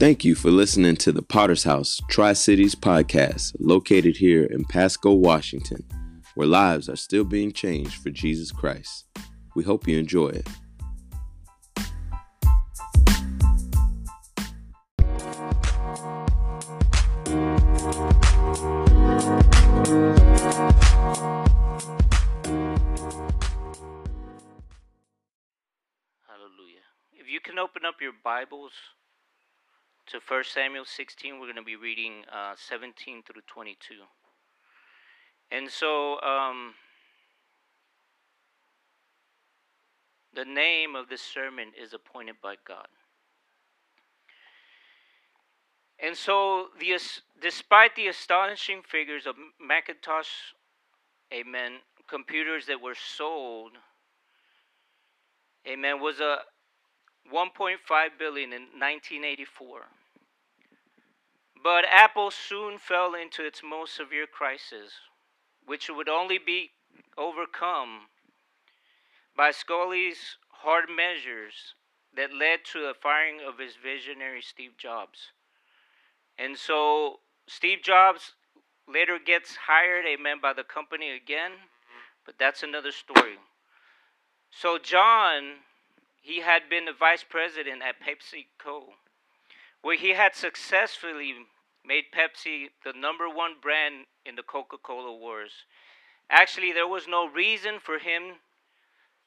Thank you for listening to the Potter's House Tri Cities podcast, located here in Pasco, Washington, where lives are still being changed for Jesus Christ. We hope you enjoy it. Hallelujah. If you can open up your Bibles to 1 Samuel 16, we're going to be reading uh, 17 through 22. And so, um, the name of this sermon is appointed by God. And so, the, despite the astonishing figures of Macintosh, amen, computers that were sold amen, was a 1.5 billion in 1984. But Apple soon fell into its most severe crisis, which would only be overcome by Sculley's hard measures that led to the firing of his visionary Steve Jobs. And so Steve Jobs later gets hired, amen, by the company again, but that's another story. So John, he had been the vice president at PepsiCo, where he had successfully made Pepsi the number one brand in the Coca-Cola wars. Actually, there was no reason for him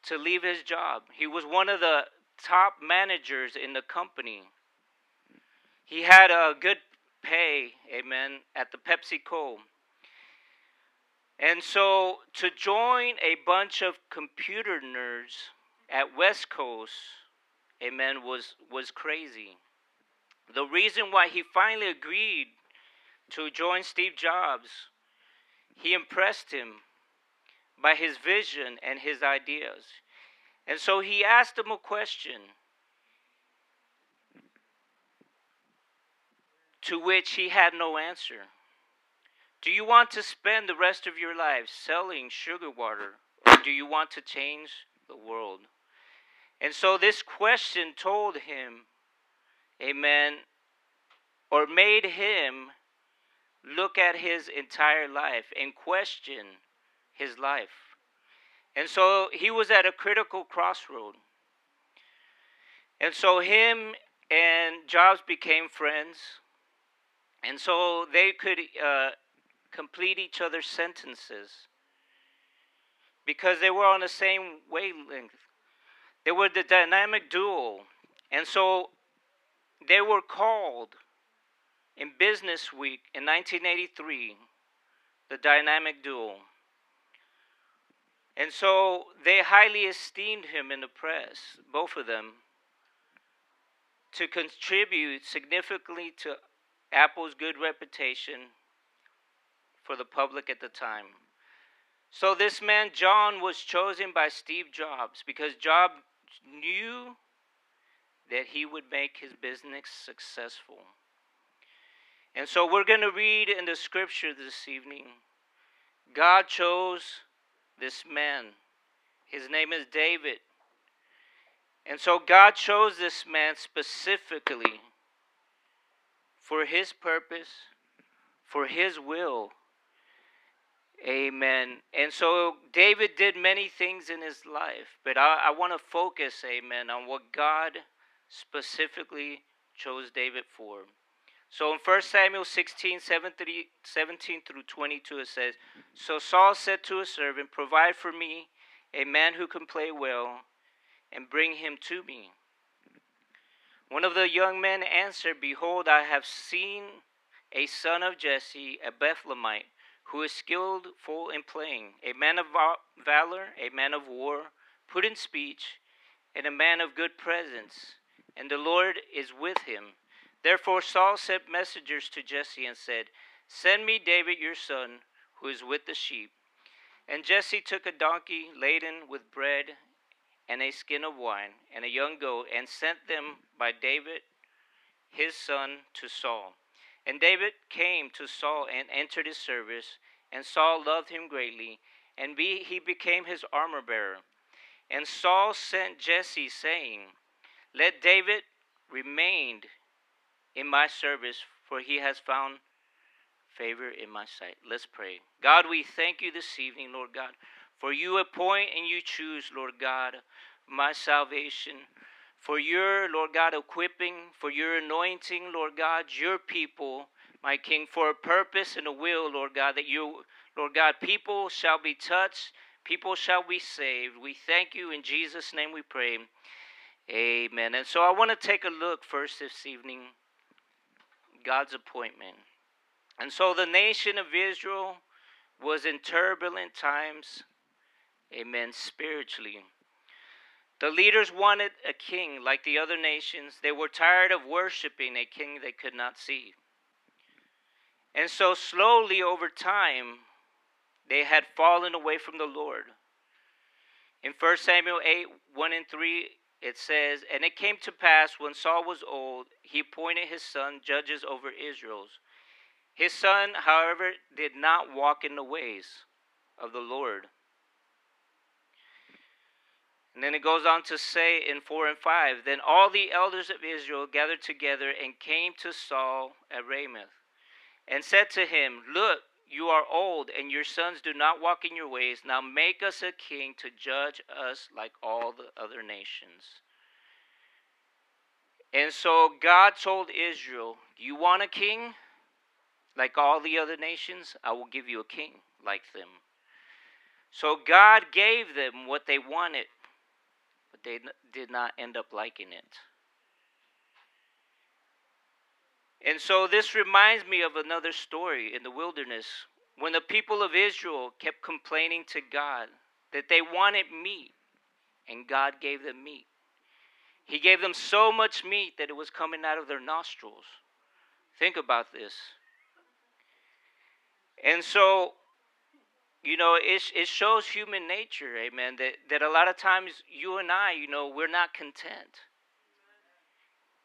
to leave his job. He was one of the top managers in the company. He had a good pay, amen, at the PepsiCo. And so to join a bunch of computer nerds at West Coast, amen, was, was crazy. The reason why he finally agreed to join Steve Jobs, he impressed him by his vision and his ideas. And so he asked him a question to which he had no answer. Do you want to spend the rest of your life selling sugar water, or do you want to change the world? And so this question told him, Amen, or made him look at his entire life and question his life. And so he was at a critical crossroad. And so him and Jobs became friends. And so they could uh, complete each other's sentences because they were on the same wavelength. They were the dynamic duo. And so they were called in Business Week in 1983 the dynamic duo. And so they highly esteemed him in the press, both of them, to contribute significantly to Apple's good reputation for the public at the time. So this man, John, was chosen by Steve Jobs because Jobs knew that he would make his business successful. And so we're going to read in the scripture this evening. God chose this man. His name is David. And so God chose this man specifically for his purpose, for his will, Amen. And so David did many things in his life, but I, I want to focus, amen, on what God specifically chose David for. So in 1 Samuel 16, 17 through 22, it says, So Saul said to his servant, Provide for me a man who can play well, and bring him to me. One of the young men answered, Behold, I have seen a son of Jesse, a Bethlehemite who is skillful in playing, a man of valor, a man of war, put in speech, and a man of good presence, and the Lord is with him. Therefore Saul sent messengers to Jesse and said, Send me David your son, who is with the sheep. And Jesse took a donkey laden with bread and a skin of wine and a young goat, and sent them by David his son to Saul. And David came to Saul and entered his service, and Saul loved him greatly, and be, he became his armor bearer. And Saul sent Jesse, saying, Let David remain in my service, for he has found favor in my sight. Let's pray. God, we thank you this evening, Lord God, for you appoint and you choose, Lord God, my salvation. For your, Lord God, equipping, for your anointing, Lord God, your people, my King, for a purpose and a will, Lord God, that you, Lord God, people shall be touched, people shall be saved. We thank you. In Jesus' name we pray. Amen. And so I want to take a look first this evening God's appointment. And so the nation of Israel was in turbulent times, amen, spiritually. The leaders wanted a king like the other nations. They were tired of worshiping a king they could not see. And so, slowly over time, they had fallen away from the Lord. In 1 Samuel 8 1 and 3, it says, And it came to pass when Saul was old, he appointed his son judges over Israel's. His son, however, did not walk in the ways of the Lord. And then it goes on to say in 4 and 5 Then all the elders of Israel gathered together and came to Saul at Ramoth and said to him, Look, you are old, and your sons do not walk in your ways. Now make us a king to judge us like all the other nations. And so God told Israel, you want a king? Like all the other nations, I will give you a king like them. So God gave them what they wanted, but they did not end up liking it. And so this reminds me of another story in the wilderness when the people of Israel kept complaining to God that they wanted meat, and God gave them meat. He gave them so much meat that it was coming out of their nostrils. Think about this. And so, you know, it, it shows human nature, amen, that, that a lot of times you and I, you know, we're not content.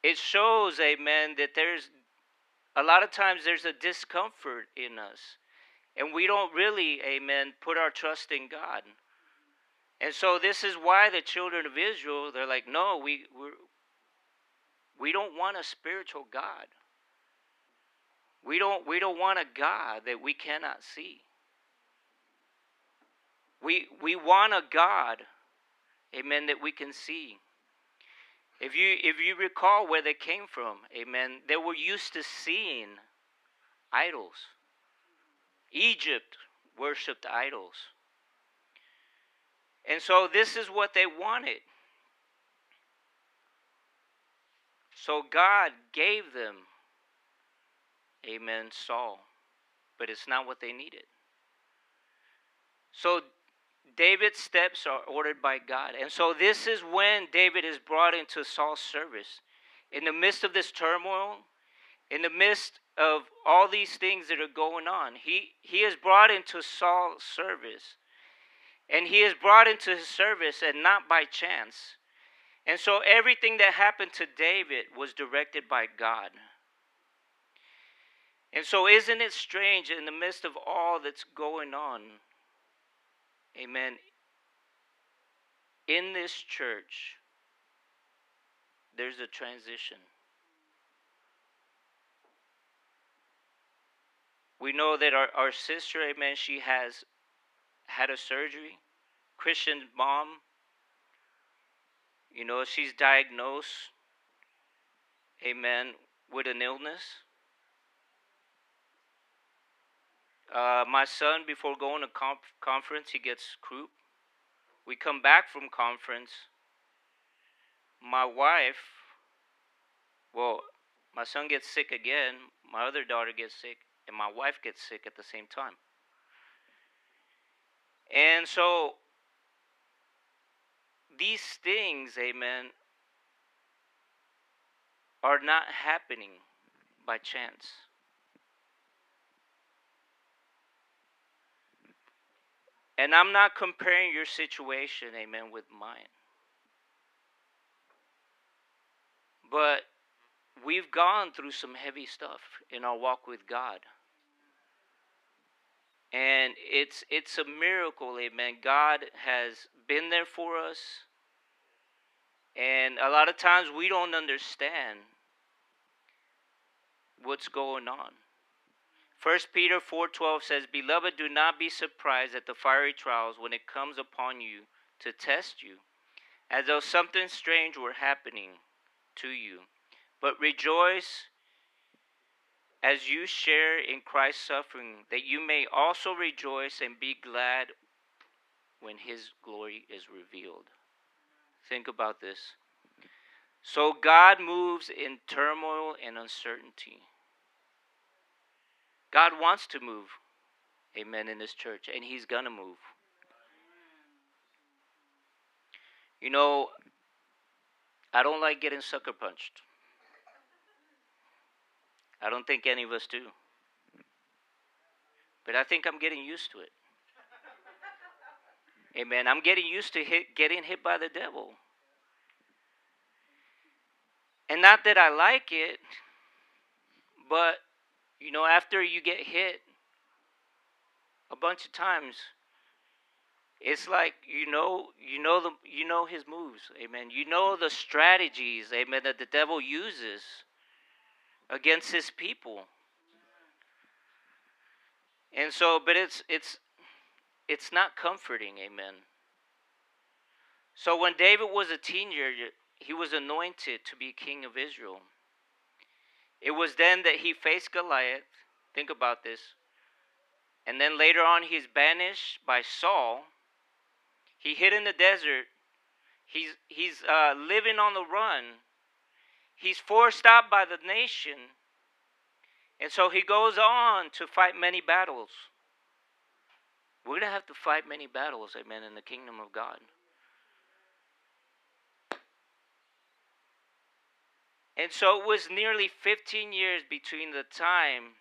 It shows, amen, that there's a lot of times there's a discomfort in us. And we don't really, amen, put our trust in God. And so this is why the children of Israel, they're like, no, we we're, we don't want a spiritual God. We don't we don't want a God that we cannot see. We we want a God, amen, that we can see. If you if you recall where they came from, amen, they were used to seeing idols. Egypt worshipped idols. And so this is what they wanted. So God gave them, amen, Saul, but it's not what they needed. So David's steps are ordered by God. And so this is when David is brought into Saul's service. In the midst of this turmoil, in the midst of all these things that are going on, he, he is brought into Saul's service. And he is brought into his service and not by chance. And so everything that happened to David was directed by God. And so, isn't it strange in the midst of all that's going on? Amen. In this church, there's a transition. We know that our, our sister, amen, she has had a surgery. Christian mom, you know, she's diagnosed, amen, with an illness. Uh, my son, before going to conf- conference, he gets croup. We come back from conference. My wife, well, my son gets sick again. My other daughter gets sick, and my wife gets sick at the same time. And so these things, amen, are not happening by chance. And I'm not comparing your situation, amen, with mine. But we've gone through some heavy stuff in our walk with God. And it's it's a miracle, amen. God has been there for us. And a lot of times we don't understand what's going on. 1 Peter 4:12 says, "Beloved, do not be surprised at the fiery trials when it comes upon you to test you, as though something strange were happening to you, but rejoice as you share in Christ's suffering, that you may also rejoice and be glad when his glory is revealed." Think about this. So God moves in turmoil and uncertainty. God wants to move, amen, in this church, and He's going to move. You know, I don't like getting sucker punched. I don't think any of us do. But I think I'm getting used to it. Amen. I'm getting used to hit, getting hit by the devil. And not that I like it, but you know, after you get hit a bunch of times, it's like you know, you know the, you know his moves, amen. You know the strategies, amen, that the devil uses against his people. And so, but it's it's it's not comforting, amen. So when David was a teenager, he was anointed to be king of Israel. It was then that he faced Goliath. Think about this. And then later on, he's banished by Saul. He hid in the desert. He's, he's uh, living on the run. He's forced out by the nation. And so he goes on to fight many battles. We're going to have to fight many battles, amen, in the kingdom of God. And so it was nearly 15 years between the time,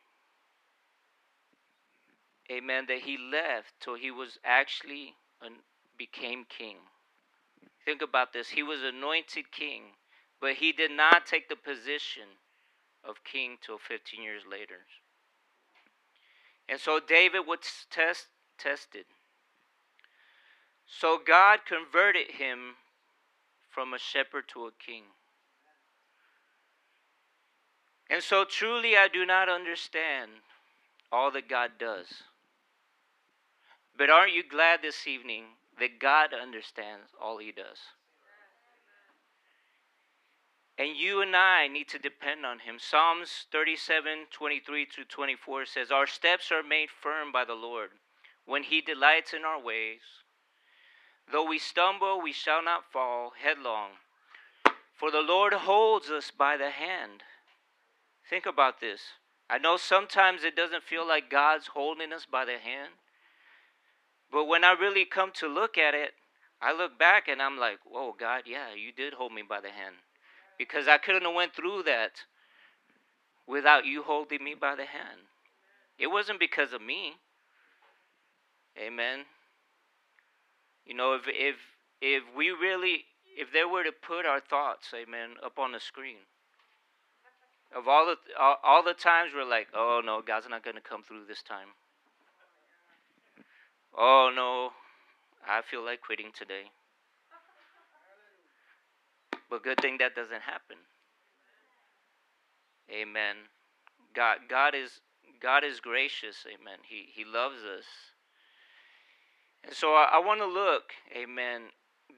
amen, that he left till he was actually an, became king. Think about this. He was anointed king, but he did not take the position of king till 15 years later. And so David was test, tested. So God converted him from a shepherd to a king. And so truly I do not understand all that God does. But aren't you glad this evening that God understands all He does? And you and I need to depend on Him. Psalms 37 23 to 24 says, Our steps are made firm by the Lord when He delights in our ways. Though we stumble, we shall not fall headlong, for the Lord holds us by the hand. Think about this. I know sometimes it doesn't feel like God's holding us by the hand. But when I really come to look at it, I look back and I'm like, whoa, God, yeah, you did hold me by the hand. Because I couldn't have went through that without you holding me by the hand. It wasn't because of me. Amen. You know, if if if we really if they were to put our thoughts, amen, up on the screen, of all the all, all the times we're like, oh no, God's not going to come through this time. Oh no, I feel like quitting today. But good thing that doesn't happen. Amen. God God is God is gracious, amen. He he loves us. And so I, I want to look, amen.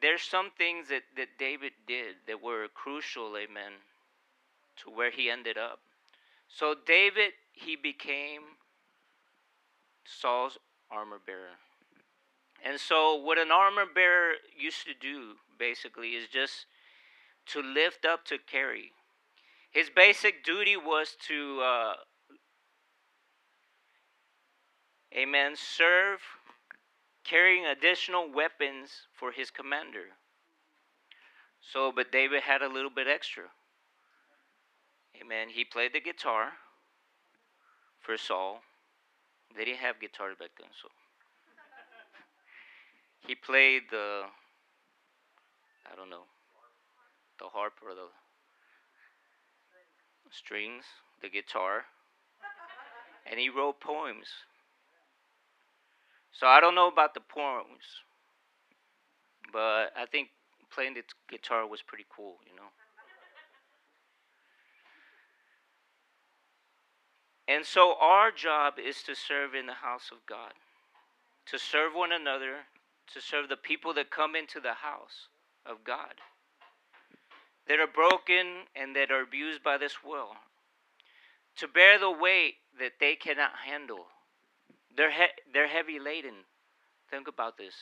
There's some things that, that David did that were crucial, amen, to where he ended up. So David, he became Saul's armor bearer. And so, what an armor bearer used to do, basically, is just to lift up, to carry. His basic duty was to, uh, amen, serve, carrying additional weapons for his commander. So, but David had a little bit extra. Amen. He played the guitar for Saul. They didn't have guitars back then, so he played the I don't know the harp or the strings, the guitar, and he wrote poems. So I don't know about the poems, but I think playing the guitar was pretty cool, you know. And so our job is to serve in the house of God, to serve one another, to serve the people that come into the house of God, that are broken and that are abused by this world, to bear the weight that they cannot handle. They're, he- they're heavy laden. Think about this.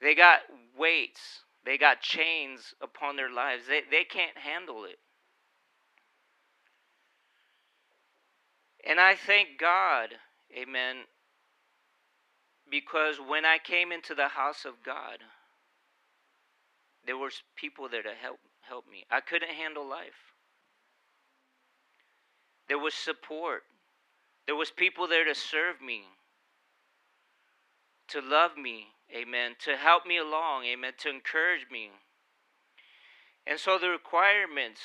They got weights, they got chains upon their lives. They, they can't handle it. And I thank God, amen, because when I came into the house of God, there were people there to help help me. I couldn't handle life. There was support. There was people there to serve me, to love me, amen, to help me along, amen, to encourage me. And so the requirements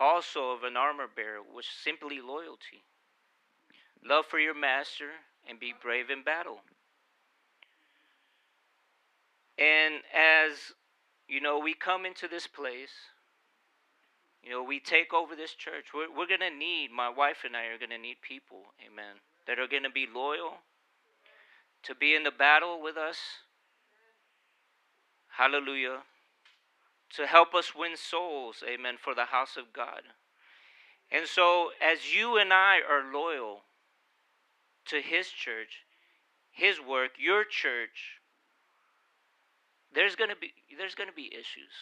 also of an armor bearer was simply loyalty, love for your master, and be brave in battle. And as you know, we come into this place, you know, we take over this church. We're, we're going to need, my wife and I are going to need people, amen, that are going to be loyal, to be in the battle with us. Hallelujah. To help us win souls, amen, for the house of God. And so, as you and I are loyal to His church, His work, your church, there's going to be there's going to be issues.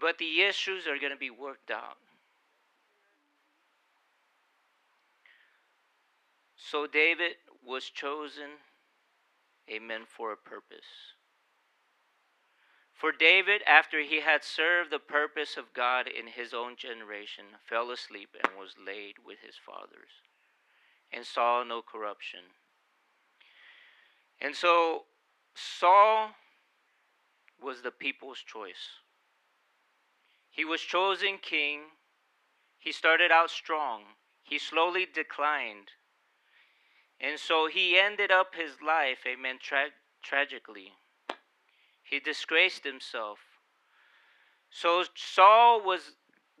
But the issues are going to be worked out. So David was chosen, amen, for a purpose. For David, after he had served the purpose of God in his own generation, fell asleep and was laid with his fathers, and saw no corruption. And so Saul was the people's choice. He was chosen king. He started out strong. He slowly declined. And so he ended up his life, amen, tra- tragically. He disgraced himself. So Saul was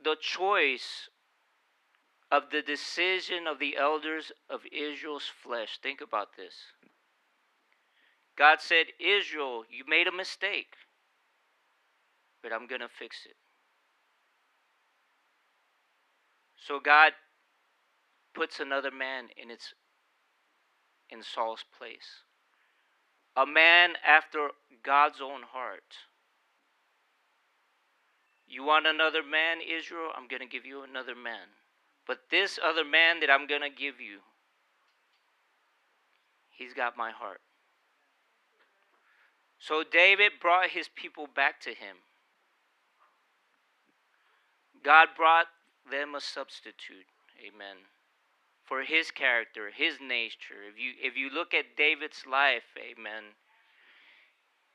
the choice of the decision of the elders of Israel's flesh. Think about this. God said, Israel, you made a mistake, but I'm going to fix it. So God puts another man in its in Saul's place. A man after God's own heart. You want another man, Israel? I'm going to give you another man. But this other man that I'm going to give you, he's got my heart. So David brought his people back to him. God brought them a substitute. Amen. For his character, his nature. If you if you look at David's life, amen.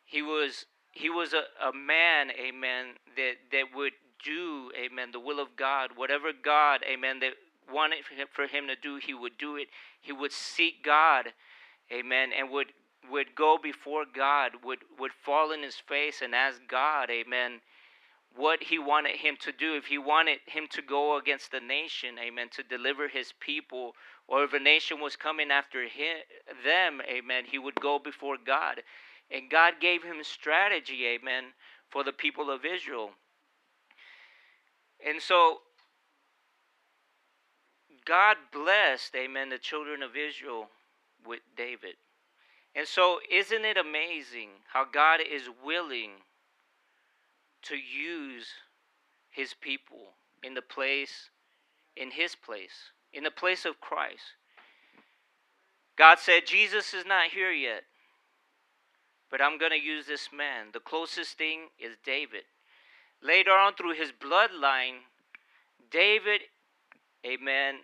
He was he was a, a man, amen, that, that would do, amen, the will of God. Whatever God, amen, that wanted for him, to do, he would do it. He would seek God, amen, and would would go before God, would, would fall in his face and ask God, amen, what he wanted him to do. If he wanted him to go against the nation, amen, to deliver his people, or if a nation was coming after him, them, amen, he would go before God. And God gave him strategy, amen, for the people of Israel. And so God blessed, amen, the children of Israel with David. And so, isn't it amazing how God is willing to use his people in the place, in his place, in the place of Christ? God said, Jesus is not here yet, but I'm going to use this man. The closest thing is David. Later on, through his bloodline, David, amen,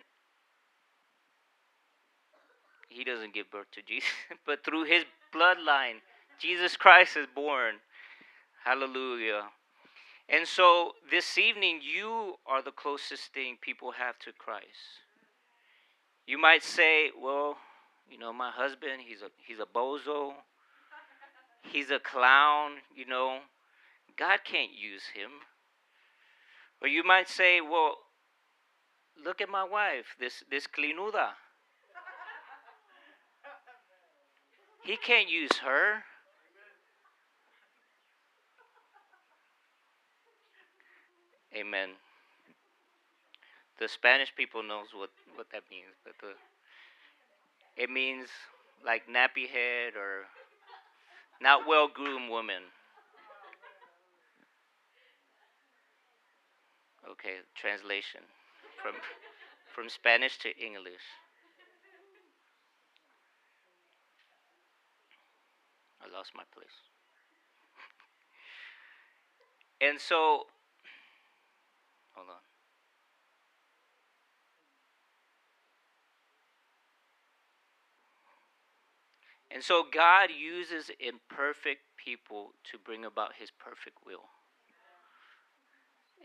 he doesn't give birth to Jesus, but through his bloodline, Jesus Christ is born. Hallelujah. And so this evening, you are the closest thing people have to Christ. You might say, well, you know, my husband, he's a he's a bozo. He's a clown, you know. God can't use him. Or you might say, well, look at my wife, this this clinuda. He can't use her. Amen. The Spanish people knows what, what that means, but the, it means like nappy head or not well groomed woman. Okay, translation from from Spanish to English. I lost my place. And so hold on. And so God uses imperfect people to bring about his perfect will.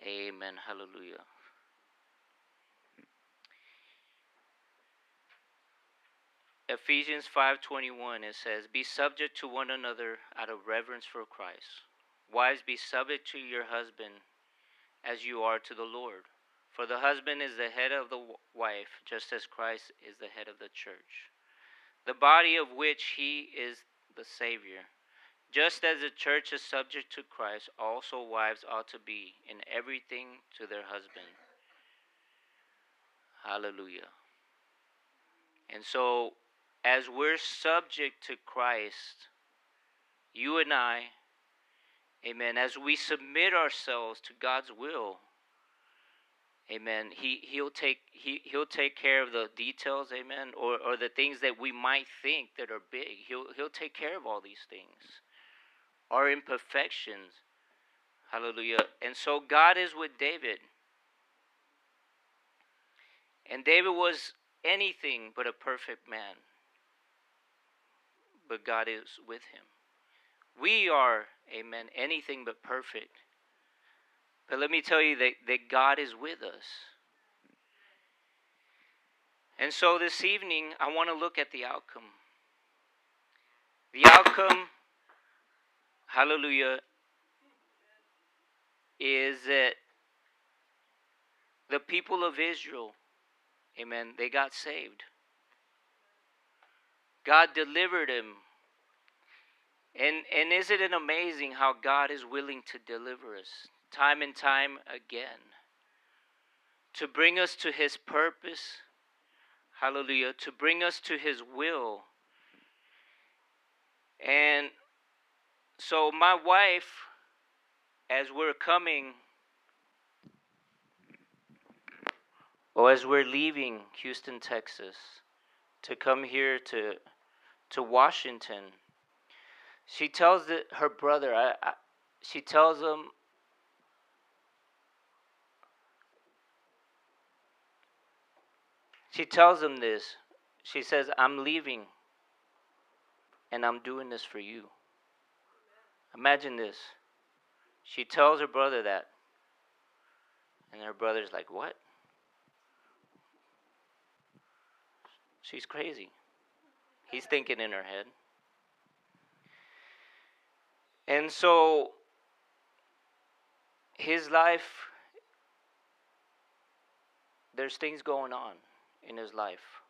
Amen. Hallelujah. Ephesians 5:21 it says, "Be subject to one another out of reverence for Christ. Wives, be subject to your husband as you are to the Lord. For the husband is the head of the wife, just as Christ is the head of the church, the body of which he is the Savior." Just as the church is subject to Christ, also wives ought to be in everything to their husband. Hallelujah. And so, as we're subject to Christ, you and I, amen, as we submit ourselves to God's will, amen, he, he'll, take, he, he'll take care of the details, amen, or, or the things that we might think that are big. He'll, he'll take care of all these things our imperfections. Hallelujah. And so God is with David. And David was anything but a perfect man. But God is with him. We are, amen, anything but perfect. But let me tell you that, that God is with us. And so this evening, I want to look at the outcome. The outcome hallelujah, is that the people of Israel, amen, they got saved. God delivered them. And, and isn't it amazing how God is willing to deliver us time and time again? To bring us to His purpose, hallelujah, to bring us to His will. And so, my wife, as we're coming, or as we're leaving Houston, Texas, to come here to to Washington, she tells the, her brother, I, I, she tells him, she tells him this. She says, I'm leaving and I'm doing this for you. Imagine this. She tells her brother that. And her brother's like, What? She's crazy. He's thinking in her head. And so his life, there's things going on in his life.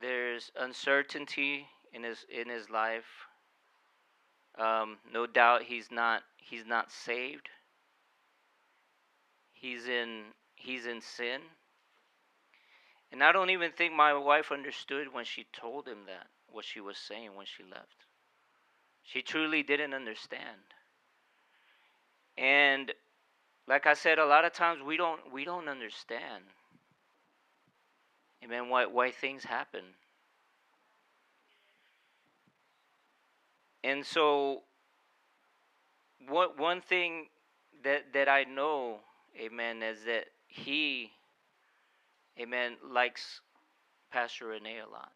There's uncertainty in his in his life. Um, no doubt he's not he's not saved. He's in he's in sin. And I don't even think my wife understood when she told him that what she was saying when she left. She truly didn't understand. And like I said, a lot of times we don't we don't understand. Amen. Why why things happen. And so, what one thing that that I know, Amen, is that he, Amen, likes Pastor Renee a lot.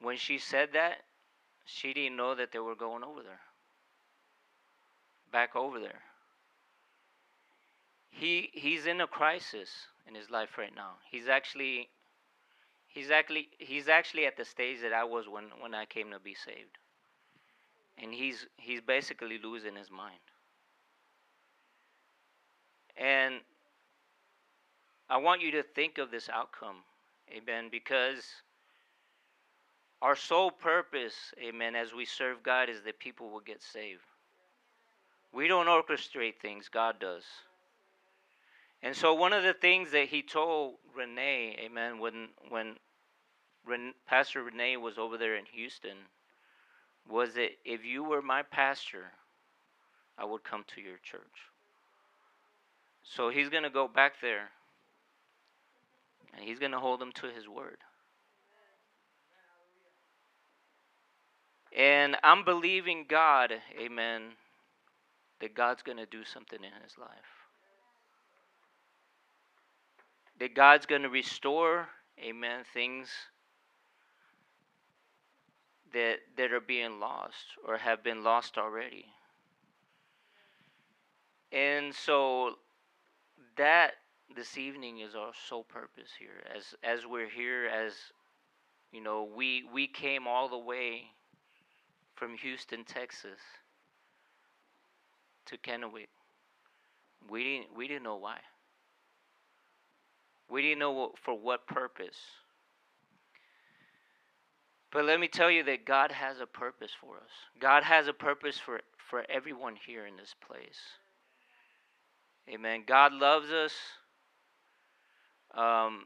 When she said that, she didn't know that they were going over there. Back over there. He he's in a crisis in his life right now. He's actually He's actually he's actually at the stage that I was when when I came to be saved. and he's he's basically losing his mind. And I want you to think of this outcome, amen, because our sole purpose, amen, as we serve God is that people will get saved. We don't orchestrate things, God does. And so one of the things that he told Renee, amen, when when Ren, Pastor Renee was over there in Houston, was that if you were my pastor, I would come to your church. So he's going to go back there and he's going to hold them to his word. And I'm believing God, amen, that God's going to do something in his life. That God's going to restore, amen, things that that are being lost or have been lost already. And so that this evening is our sole purpose here as as we're here as you know we we came all the way from Houston, Texas to Kennewick. We didn't we didn't know why. We didn't know what, for what purpose. But let me tell you that God has a purpose for us. God has a purpose for, for everyone here in this place. Amen. God loves us. Um,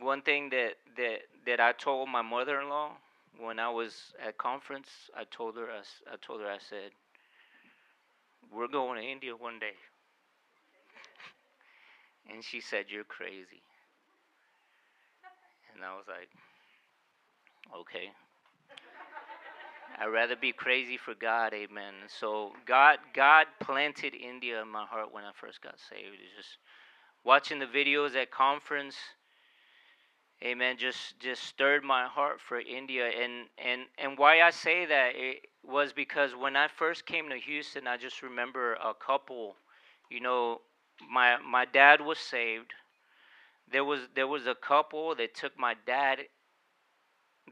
one thing that, that, that I told my mother-in-law when I was at conference, I told her, I, I told her, I said, we're going to India one day. and she said, you're crazy. And I was like, okay. I'd rather be crazy for God, amen. So God God planted India in my heart when I first got saved. It's just watching the videos at conference, amen, just just stirred my heart for India. And and and why I say that it was because when I first came to Houston, I just remember a couple, you know, my my dad was saved. There was there was a couple that took my dad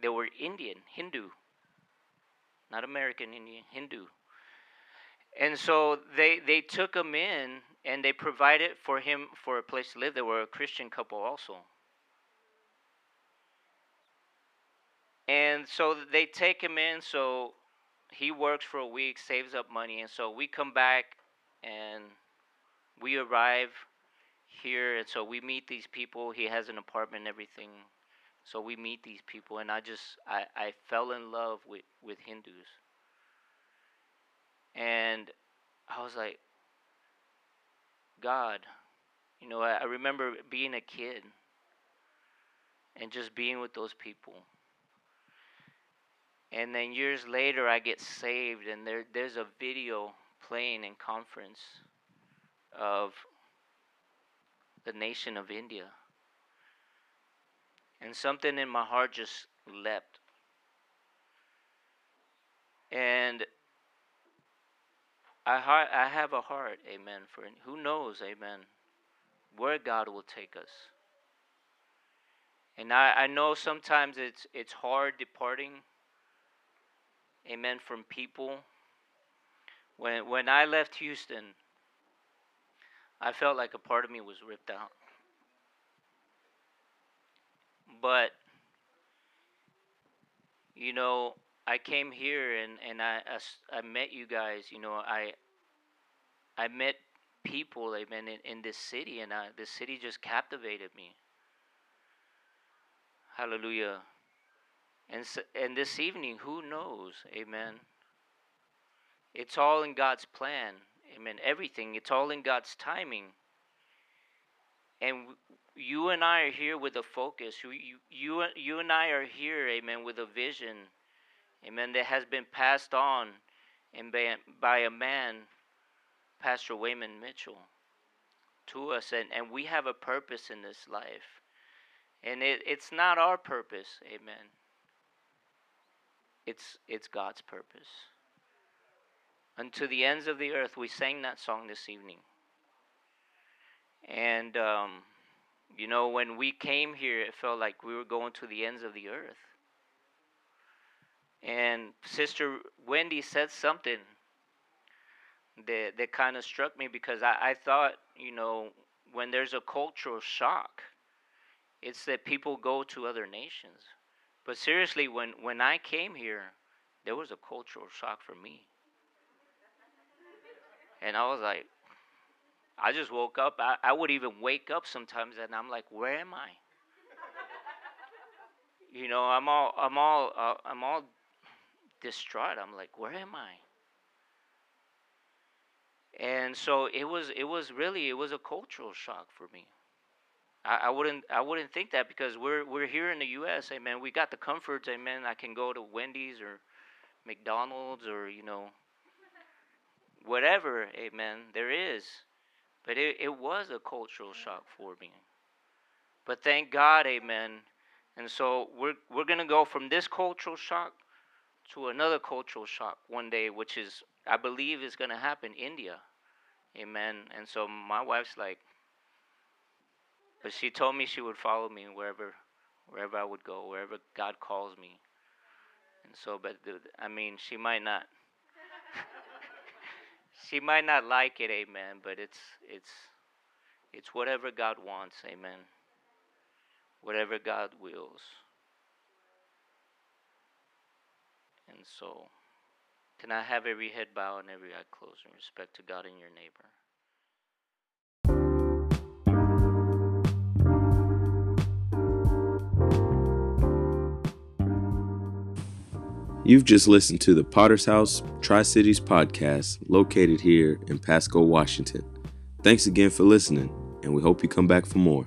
they were Indian, Hindu, not American Indian, Hindu. And so they they took him in and they provided for him for a place to live. They were a Christian couple also. And so they take him in so he works for a week, saves up money, and so we come back and we arrive here and so we meet these people. He has an apartment and everything. So we meet these people, and I just I, I fell in love with with Hindus, and I was like, God, you know, I, I remember being a kid and just being with those people. And then years later, I get saved, and there there's a video playing in conference of the nation of India and something in my heart just leapt. And I, I have a heart, amen, for who knows, amen, where God will take us. And I, I know sometimes it's it's hard departing, amen, from people. When when I left Houston, I felt like a part of me was ripped out. But you know, I came here and and I, I, I met you guys. You know, I I met people, amen, in, in this city, and I, this city just captivated me. Hallelujah. And so, and this evening, who knows, amen. It's all in God's plan, amen. Everything, it's all in God's timing. And you and I are here with a focus. You, you, you, and I are here, amen, with a vision, amen, that has been passed on and by, by a man, Pastor Wayman Mitchell, to us. And, and we have a purpose in this life. And it, it's not our purpose, amen. It's, it's God's purpose. Unto the ends of the earth, we sang that song this evening. And um, you know, when we came here, it felt like we were going to the ends of the earth. And Sister Wendy said something that that kind of struck me because I, I thought, you know, when there's a cultural shock, it's that people go to other nations. But seriously, when, when I came here, there was a cultural shock for me. And I was like, I just woke up. I, I would even wake up sometimes and I'm like, where am I? you know, I'm all, I'm all, uh, I'm all distraught. I'm like, where am I? And so it was, it was really, it was a cultural shock for me. I, I wouldn't, I wouldn't think that because we're, we're here in the U.S. Amen. We got the comforts. Amen. I can go to Wendy's or McDonald's or you know, whatever. Amen. There is, but it, it was a cultural shock for me. But thank God, Amen. And so we're we're gonna go from this cultural shock to another cultural shock one day, which is I believe is gonna happen in India. Amen. And so my wife's like but she told me she would follow me wherever wherever I would go, wherever God calls me. And so but I mean she might not she might not like it, amen, but it's it's it's whatever God wants, amen. Whatever God wills. And so can I have every head bow and every eye closed in respect to God and your neighbor? You've just listened to the Potter's House Tri Cities podcast located here in Pasco, Washington. Thanks again for listening, and we hope you come back for more.